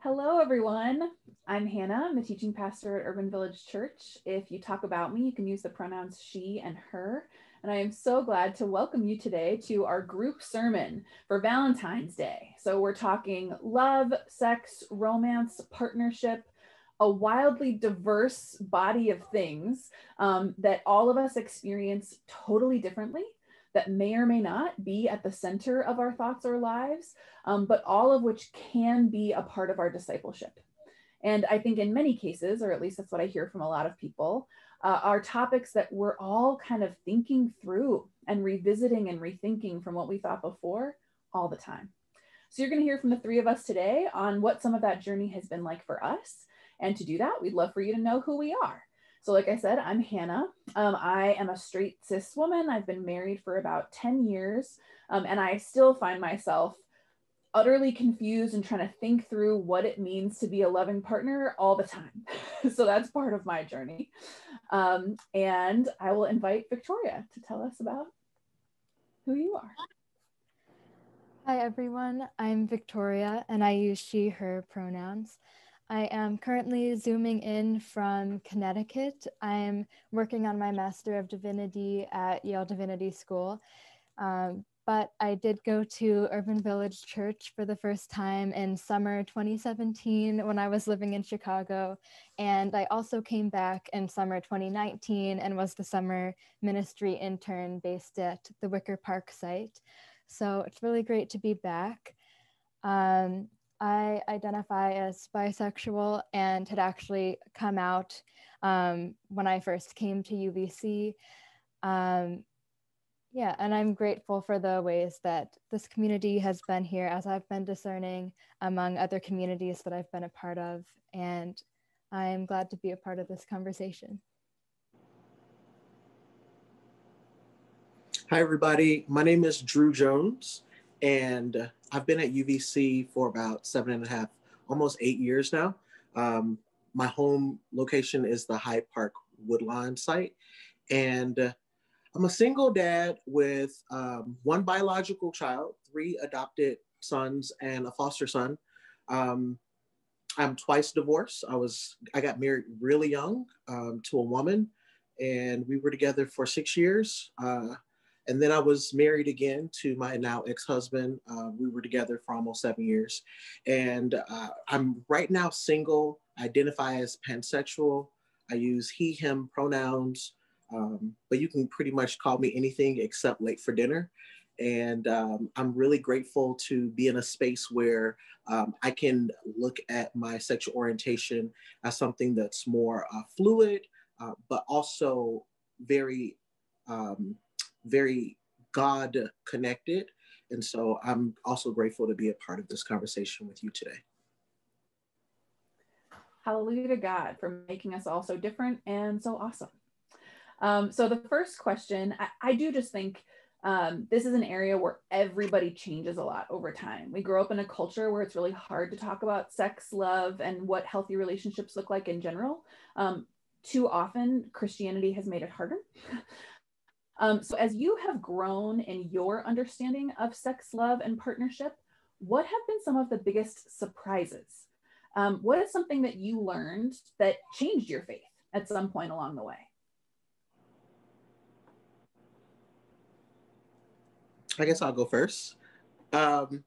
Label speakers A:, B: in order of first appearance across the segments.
A: Hello, everyone. I'm Hannah. I'm the teaching pastor at Urban Village Church. If you talk about me, you can use the pronouns she and her. And I am so glad to welcome you today to our group sermon for Valentine's Day. So, we're talking love, sex, romance, partnership, a wildly diverse body of things um, that all of us experience totally differently that may or may not be at the center of our thoughts or lives, um, but all of which can be a part of our discipleship. And I think in many cases, or at least that's what I hear from a lot of people, uh, are topics that we're all kind of thinking through and revisiting and rethinking from what we thought before all the time. So you're going to hear from the three of us today on what some of that journey has been like for us. And to do that, we'd love for you to know who we are. So, like I said, I'm Hannah. Um, I am a straight cis woman. I've been married for about 10 years, um, and I still find myself utterly confused and trying to think through what it means to be a loving partner all the time. so, that's part of my journey. Um, and I will invite Victoria to tell us about who you are.
B: Hi, everyone. I'm Victoria, and I use she, her pronouns. I am currently zooming in from Connecticut. I'm working on my Master of Divinity at Yale Divinity School. Um, but I did go to Urban Village Church for the first time in summer 2017 when I was living in Chicago. And I also came back in summer 2019 and was the summer ministry intern based at the Wicker Park site. So it's really great to be back. Um, I identify as bisexual and had actually come out um, when I first came to UVC. Um, yeah, and I'm grateful for the ways that this community has been here as I've been discerning among other communities that I've been a part of. And I'm glad to be a part of this conversation.
C: Hi, everybody. My name is Drew Jones, and I've been at UVC for about seven and a half, almost eight years now. Um, my home location is the Hyde Park Woodlawn site. And uh, I'm a single dad with um, one biological child, three adopted sons, and a foster son. Um, I'm twice divorced. I was I got married really young um, to a woman, and we were together for six years. Uh, and then I was married again to my now ex-husband. Uh, we were together for almost seven years, and uh, I'm right now single. Identify as pansexual. I use he/him pronouns, um, but you can pretty much call me anything except late for dinner. And um, I'm really grateful to be in a space where um, I can look at my sexual orientation as something that's more uh, fluid, uh, but also very um, very God connected. And so I'm also grateful to be a part of this conversation with you today.
A: Hallelujah to God for making us all so different and so awesome. Um, so, the first question I, I do just think um, this is an area where everybody changes a lot over time. We grow up in a culture where it's really hard to talk about sex, love, and what healthy relationships look like in general. Um, too often, Christianity has made it harder. Um, so, as you have grown in your understanding of sex, love, and partnership, what have been some of the biggest surprises? Um, what is something that you learned that changed your faith at some point along the way?
C: I guess I'll go first. Um,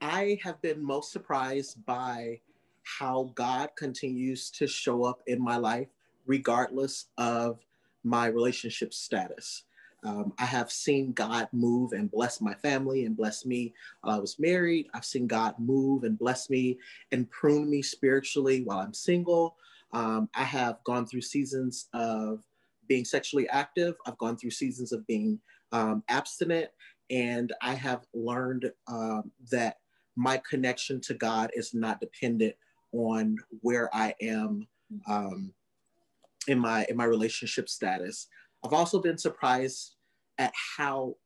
C: I have been most surprised by how God continues to show up in my life, regardless of my relationship status. Um, I have seen God move and bless my family and bless me while I was married. I've seen God move and bless me and prune me spiritually while I'm single. Um, I have gone through seasons of being sexually active. I've gone through seasons of being um, abstinent. And I have learned um, that my connection to God is not dependent on where I am um, in my in my relationship status. I've also been surprised at how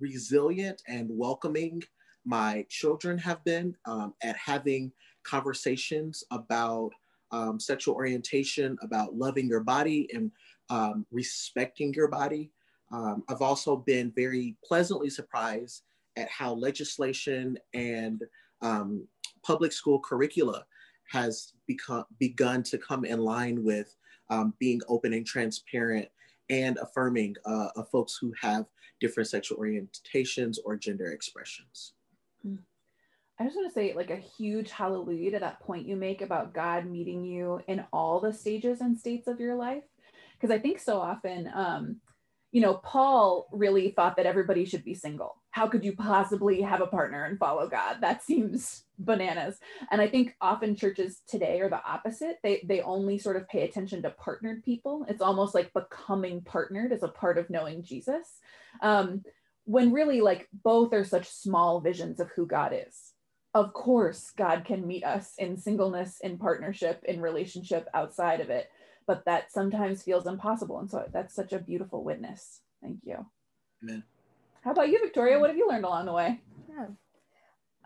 C: resilient and welcoming my children have been um, at having conversations about um, sexual orientation, about loving your body and um, respecting your body. Um, I've also been very pleasantly surprised at how legislation and um, public school curricula has become begun to come in line with um, being open and transparent and affirming uh, of folks who have different sexual orientations or gender expressions.
A: I just want to say like a huge hallelujah to that point you make about God meeting you in all the stages and states of your life. Because I think so often, um, you know, Paul really thought that everybody should be single. How could you possibly have a partner and follow God? That seems bananas. And I think often churches today are the opposite. They they only sort of pay attention to partnered people. It's almost like becoming partnered as a part of knowing Jesus. Um, when really like both are such small visions of who God is of course god can meet us in singleness in partnership in relationship outside of it but that sometimes feels impossible and so that's such a beautiful witness thank you
C: amen
A: how about you victoria what have you learned along the way
B: yeah.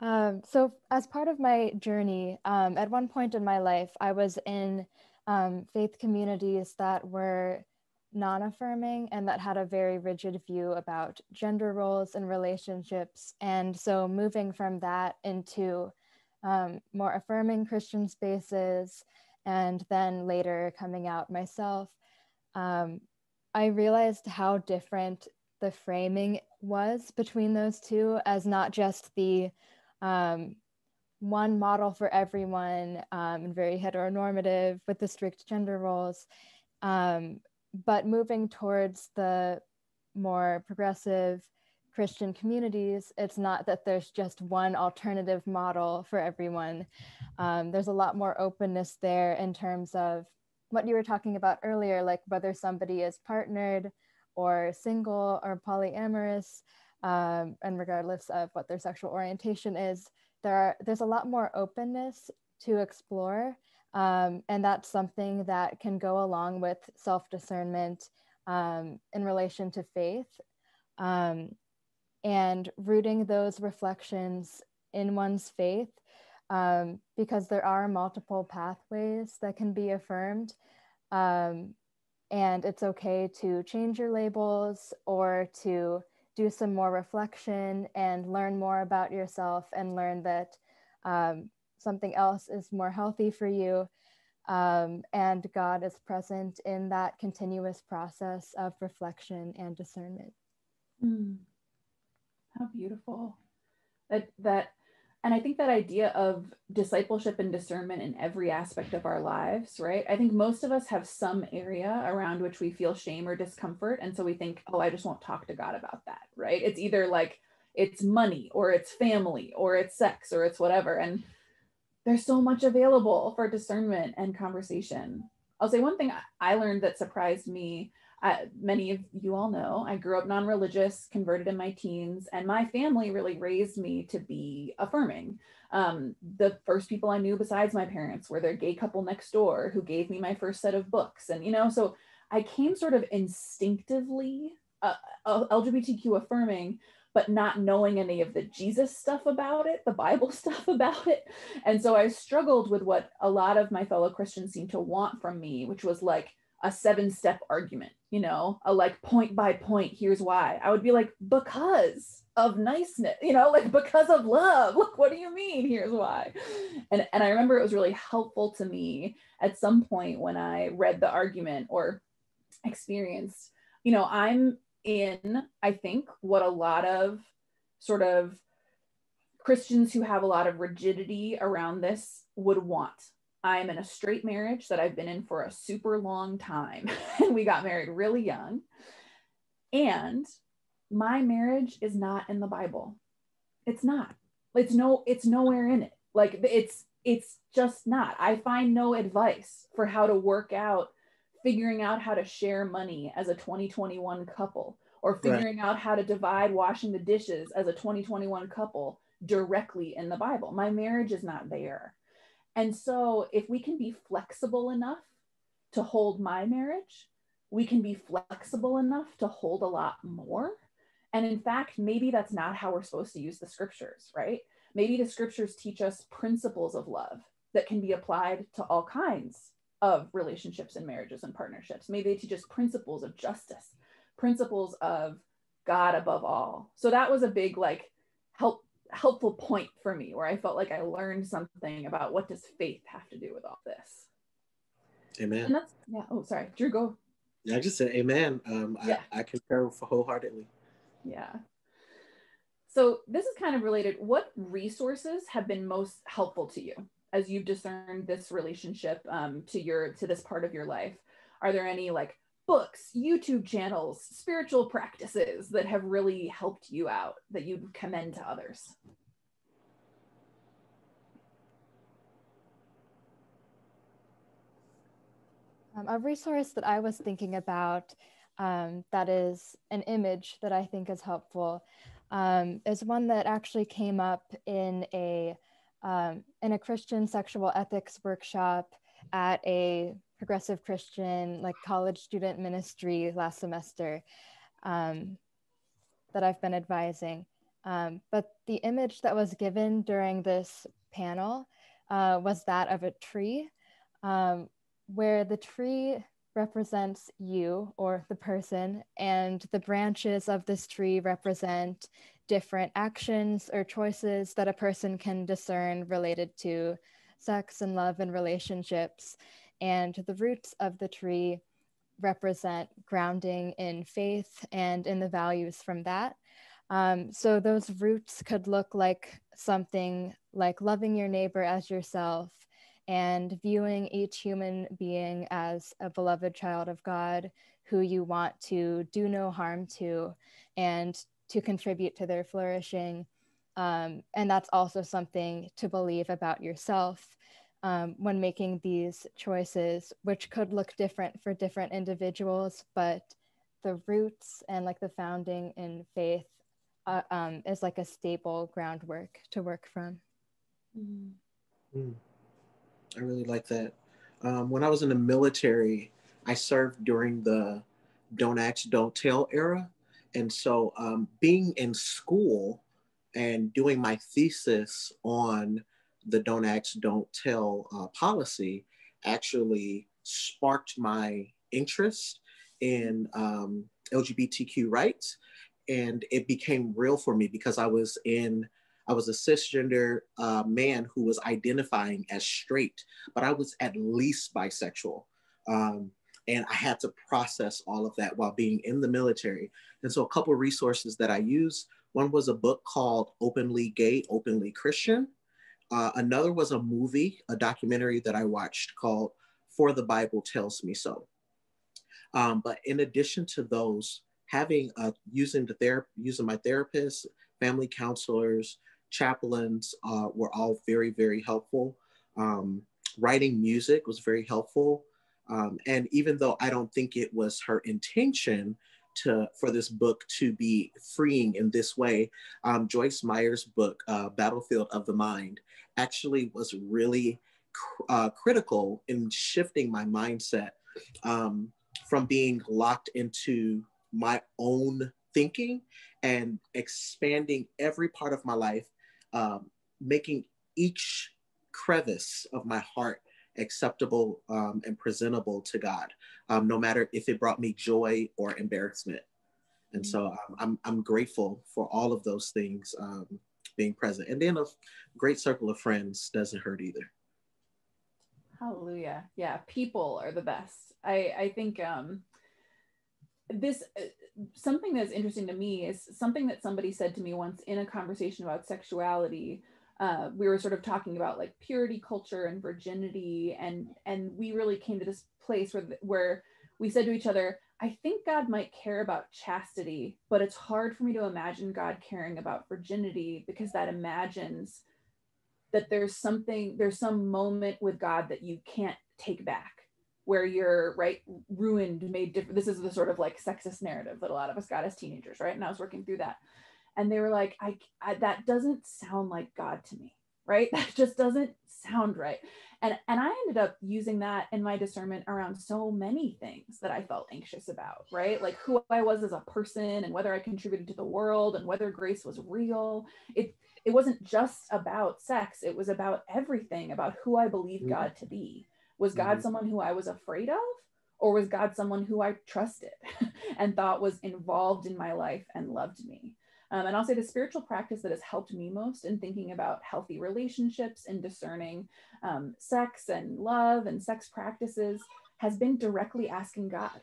B: Um, so as part of my journey um, at one point in my life i was in um, faith communities that were non affirming and that had a very rigid view about gender roles and relationships. And so moving from that into um, more affirming Christian spaces and then later coming out myself, um, I realized how different the framing was between those two as not just the um, one model for everyone um, and very heteronormative with the strict gender roles um, but moving towards the more progressive Christian communities, it's not that there's just one alternative model for everyone. Um, there's a lot more openness there in terms of what you were talking about earlier, like whether somebody is partnered or single or polyamorous, um, and regardless of what their sexual orientation is, there are, there's a lot more openness to explore um, and that's something that can go along with self discernment um, in relation to faith. Um, and rooting those reflections in one's faith, um, because there are multiple pathways that can be affirmed. Um, and it's okay to change your labels or to do some more reflection and learn more about yourself and learn that um, something else is more healthy for you. Um, and God is present in that continuous process of reflection and discernment.
A: Mm. How beautiful. That that and I think that idea of discipleship and discernment in every aspect of our lives, right? I think most of us have some area around which we feel shame or discomfort. And so we think, oh, I just won't talk to God about that, right? It's either like it's money or it's family or it's sex or it's whatever. And there's so much available for discernment and conversation. I'll say one thing I learned that surprised me. Uh, many of you all know I grew up non religious, converted in my teens, and my family really raised me to be affirming. Um, the first people I knew besides my parents were their gay couple next door who gave me my first set of books. And, you know, so I came sort of instinctively uh, LGBTQ affirming but not knowing any of the Jesus stuff about it, the Bible stuff about it. And so I struggled with what a lot of my fellow Christians seem to want from me, which was like a seven step argument, you know, a like point by point, here's why. I would be like, because of niceness, you know, like because of love. Look, what do you mean? Here's why. And, and I remember it was really helpful to me at some point when I read the argument or experienced, you know, I'm in, I think, what a lot of sort of Christians who have a lot of rigidity around this would want. I'm in a straight marriage that I've been in for a super long time. and we got married really young. And my marriage is not in the Bible. It's not. It's no, it's nowhere in it. Like it's it's just not. I find no advice for how to work out figuring out how to share money as a 2021 couple or figuring right. out how to divide washing the dishes as a 2021 couple directly in the Bible. My marriage is not there. And so, if we can be flexible enough to hold my marriage, we can be flexible enough to hold a lot more. And in fact, maybe that's not how we're supposed to use the scriptures, right? Maybe the scriptures teach us principles of love that can be applied to all kinds of relationships and marriages and partnerships. Maybe they teach us principles of justice, principles of God above all. So that was a big like help helpful point for me where I felt like I learned something about what does faith have to do with all this.
C: Amen.
A: And that's yeah. Oh, sorry, Drew, go.
C: Yeah, I just said amen. Um,
A: Yeah.
C: I, I concur wholeheartedly.
A: Yeah. So this is kind of related. What resources have been most helpful to you as you've discerned this relationship um, to your to this part of your life? Are there any like books, YouTube channels, spiritual practices that have really helped you out that you'd commend to others?
B: Um, a resource that I was thinking about um, that is an image that I think is helpful um, is one that actually came up in a um, in a Christian sexual ethics workshop at a progressive Christian like college student ministry last semester um, that I've been advising. Um, but the image that was given during this panel uh, was that of a tree, um, where the tree represents you or the person, and the branches of this tree represent different actions or choices that a person can discern related to sex and love and relationships. And the roots of the tree represent grounding in faith and in the values from that. Um, so those roots could look like something like loving your neighbor as yourself and viewing each human being as a beloved child of God who you want to do no harm to and to contribute to their flourishing. Um, and that's also something to believe about yourself um, when making these choices, which could look different for different individuals, but the roots and like the founding in faith uh, um, is like a stable groundwork to work from.
C: Mm. I really like that. Um, when I was in the military, I served during the don't ask, don't tell era. And so um, being in school and doing my thesis on the don't ask, don't tell uh, policy actually sparked my interest in um, LGBTQ rights. And it became real for me because I was in I was a cisgender uh, man who was identifying as straight, but I was at least bisexual. Um, and I had to process all of that while being in the military. And so, a couple resources that I used one was a book called Openly Gay, Openly Christian. Uh, another was a movie, a documentary that I watched called For the Bible Tells Me So. Um, but in addition to those, having using the ther- using my therapist, family counselors, chaplains uh, were all very, very helpful. Um, writing music was very helpful. Um, and even though I don't think it was her intention to for this book to be freeing in this way, um, Joyce Meyer's book, uh, Battlefield of the Mind, actually was really cr- uh, critical in shifting my mindset um, from being locked into my own thinking and expanding every part of my life um, making each crevice of my heart acceptable um, and presentable to God, um, no matter if it brought me joy or embarrassment. And so um, I'm, I'm grateful for all of those things um, being present. And then a great circle of friends doesn't hurt either.
A: Hallelujah. Yeah, people are the best. I, I think um, this uh, something that's interesting to me is something that somebody said to me once in a conversation about sexuality uh, we were sort of talking about like purity culture and virginity and and we really came to this place where where we said to each other i think god might care about chastity but it's hard for me to imagine god caring about virginity because that imagines that there's something there's some moment with god that you can't take back where you're right ruined made different. This is the sort of like sexist narrative that a lot of us got as teenagers right? And i was working through that and they were like I, I that doesn't sound like god to me right that just doesn't sound right and and i ended up using that in my discernment around so many things that i felt anxious about right like who i was as a person and whether i contributed to the world and whether grace was real it it wasn't just about sex it was about everything about who i believed
C: Mhm.
A: god to be was God
C: Mhm.
A: someone who I was afraid of? Or was God someone who I trusted and thought was involved in my life and loved me? Um, and I'll say the spiritual practice that has helped me most in thinking about healthy relationships and discerning um, sex and love and sex practices has been directly asking God,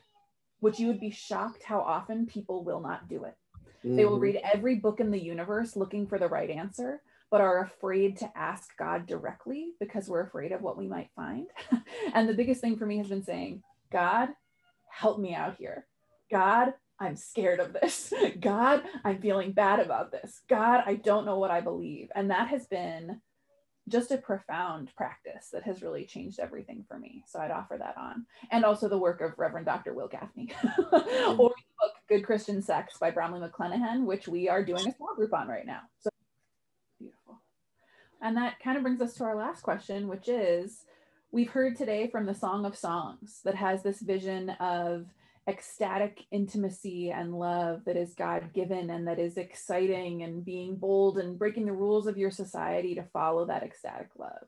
A: which you would be shocked how often people will not do it. Mm-hmm. They will mm-hmm. read every book in the universe looking for the right answer, but are afraid to ask God directly because we're afraid of what we might find. and the biggest thing for me has been saying, God, help me out here. God, I'm scared of this. God, I'm feeling bad about this. God, I don't know what I believe. And that has been just a profound practice that has really changed everything for me. So I'd offer that on. And also the work of Reverend Dr. Wil Gafney or the book Good Christian Sex by Bromleigh McCleneghan, which we are doing a small group on right now. So beautiful. And that kind of brings us to our last question, which is we've heard today from the Song of Songs that has this vision of ecstatic intimacy and love that is God given and that is exciting and being bold and breaking the rules of your society to follow that ecstatic love.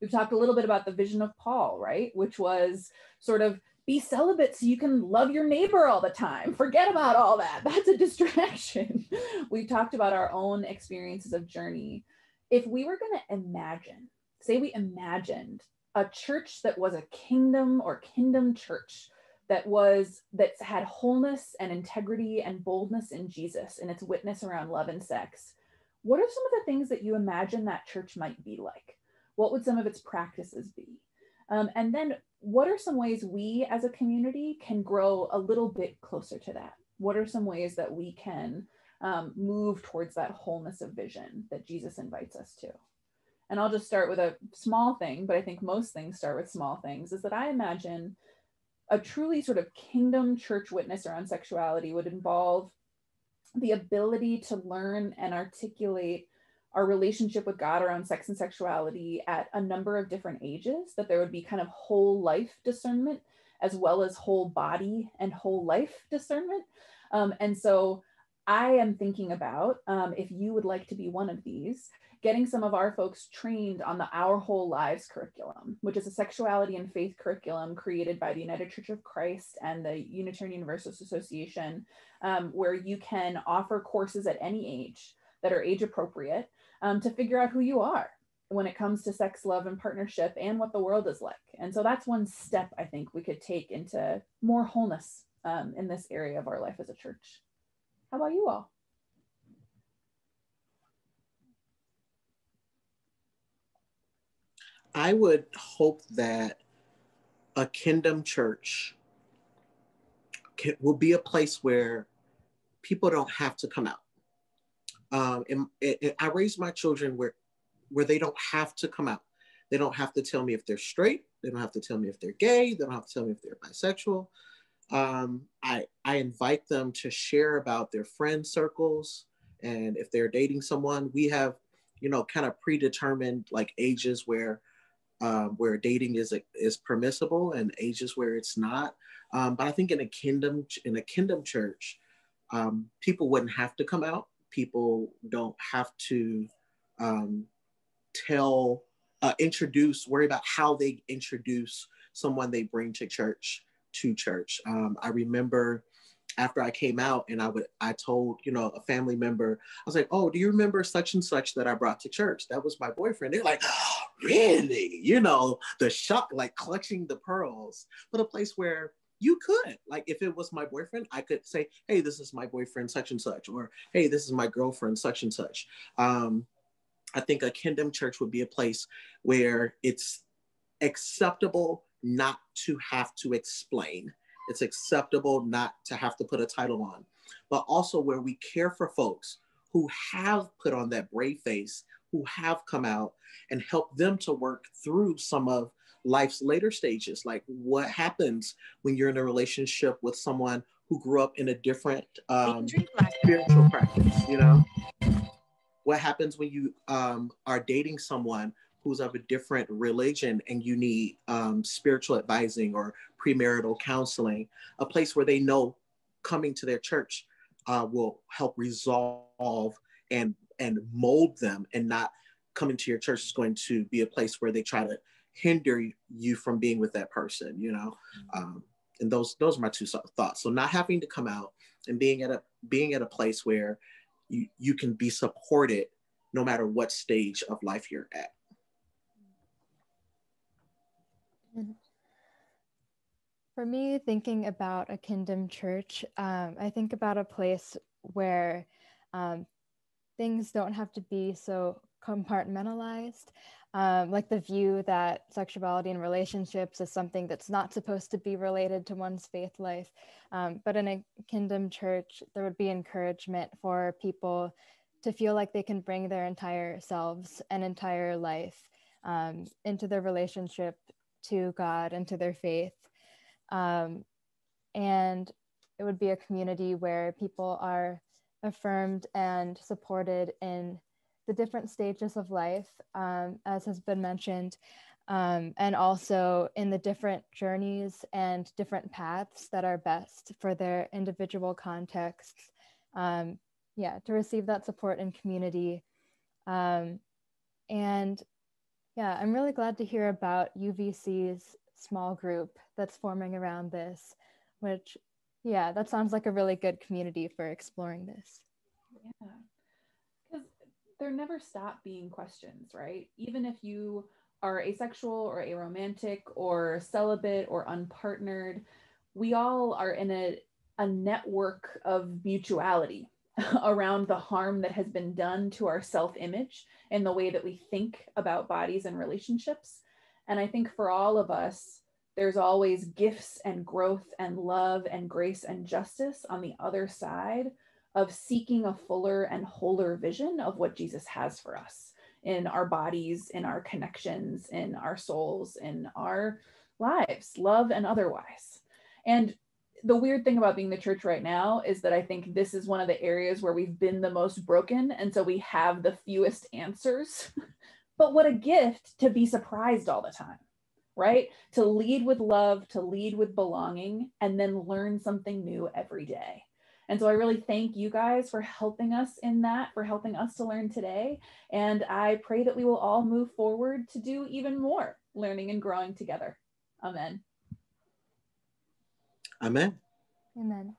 A: We've talked a little bit about the vision of Paul, right? Which was sort of be celibate so you can love your neighbor all the time. Forget about all that. That's a distraction. We've talked about our own experiences of journey. If we were going to imagine, say we imagined a church that was a kingdom or kingdom church that was that had wholeness and integrity and boldness in Jesus and its witness around love and sex. What are some of the things that you imagine that church might be like? What would some of its practices be? Um, and then what are some ways we as a community can grow a little bit closer to that? What are some ways that we can um, move towards that wholeness of vision that Jesus invites us to? And I'll just start with a small thing, but I think most things start with small things, is that I imagine a truly sort of kingdom church witness around sexuality would involve the ability to learn and articulate our relationship with God around sex and sexuality at a number of different ages, that there would be kind of whole life discernment as well as whole body and whole life discernment. Um, and so I am thinking about um, if you would like to be one of these, getting some of our folks trained on the Our Whole Lives curriculum, which is a sexuality and faith curriculum created by the United Church of Christ and the Unitarian Universalist Association, um, where you can offer courses at any age that are age appropriate um, to figure out who you are when it comes to sex, love, and partnership and what the world is like. And so that's one step I think we could take into more wholeness um, in this area of our life as a church. How about you all?
C: I would hope that a kingdom church can, will be a place where people don't have to come out. Um, and, and I raise my children where where they don't have to come out. They don't have to tell me if they're straight. They don't have to tell me if they're gay. They don't have to tell me if they're bisexual. Um, I I invite them to share about their friend circles and if they're dating someone. We have you know kind of predetermined like ages where um, where dating is is permissible and ages where it's not. Um, but I think in a kingdom in a kingdom church, um, people wouldn't have to come out. People don't have to um, tell, uh, introduce, worry about how they introduce someone they bring to church to church. Um, I remember after I came out and I would I told, you know, a family member, I was like, oh, do you remember such and such that I brought to church? That was my boyfriend. They're like, oh, really? You know, the shock, like clutching the pearls, but a place where you could like if it was my boyfriend i could say hey this is my boyfriend such and such or hey this is my girlfriend such and such um, i think a kingdom church would be a place where it's acceptable not to have to explain it's acceptable not to have to put a title on, but also where we care for folks who have put on that brave face, who have come out and help them to work through some of life's later stages. Like what happens when you're in a relationship with someone who grew up in a different um, spiritual practice, you know? What happens when you um, are dating someone who's of a different religion and you need um, spiritual advising or premarital counseling, a place where they know coming to their church uh, will help resolve and and mold them and not coming to your church is going to be a place where they try to hinder you from being with that person you know? Um, and those those are my two thoughts. So not having to come out and being at a being at a place where you, you can be supported no matter what stage of life you're at.
B: For me, thinking about a kingdom church, um, I think about a place where um, things don't have to be so compartmentalized. Um, like the view that sexuality and relationships is something that's not supposed to be related to one's faith life. Um, but in a kingdom church, there would be encouragement for people to feel like they can bring their entire selves and entire life um, into their relationship to God and to their faith. Um, and it would be a community where people are affirmed and supported in the different stages of life, um, as has been mentioned, um, and also in the different journeys and different paths that are best for their individual contexts. Um, yeah, to receive that support and community. Um, and yeah, I'm really glad to hear about UVC's small group that's forming around this, which, yeah, that sounds like a really good community for exploring this.
A: Yeah, because there never stop being questions, right? Even if you are asexual or aromantic or celibate or unpartnered, we all are in a, a network of mutuality around the harm that has been done to our self image and the way that we think about bodies and relationships. And I think for all of us, there's always gifts and growth and love and grace and justice on the other side of seeking a fuller and wholer vision of what Jesus has for us in our bodies, in our connections, in our souls, in our lives, love and otherwise. And the weird thing about being the church right now is that I think this is one of the areas where we've been the most broken. And so we have the fewest answers. but what a gift to be surprised all the time, right? To lead with love, to lead with belonging, and then learn something new every day. And so I really thank you guys for helping us in that, for helping us to learn today. And I pray that we will all move forward to do even more learning and growing together. Amen.
C: Amen.
B: Amen.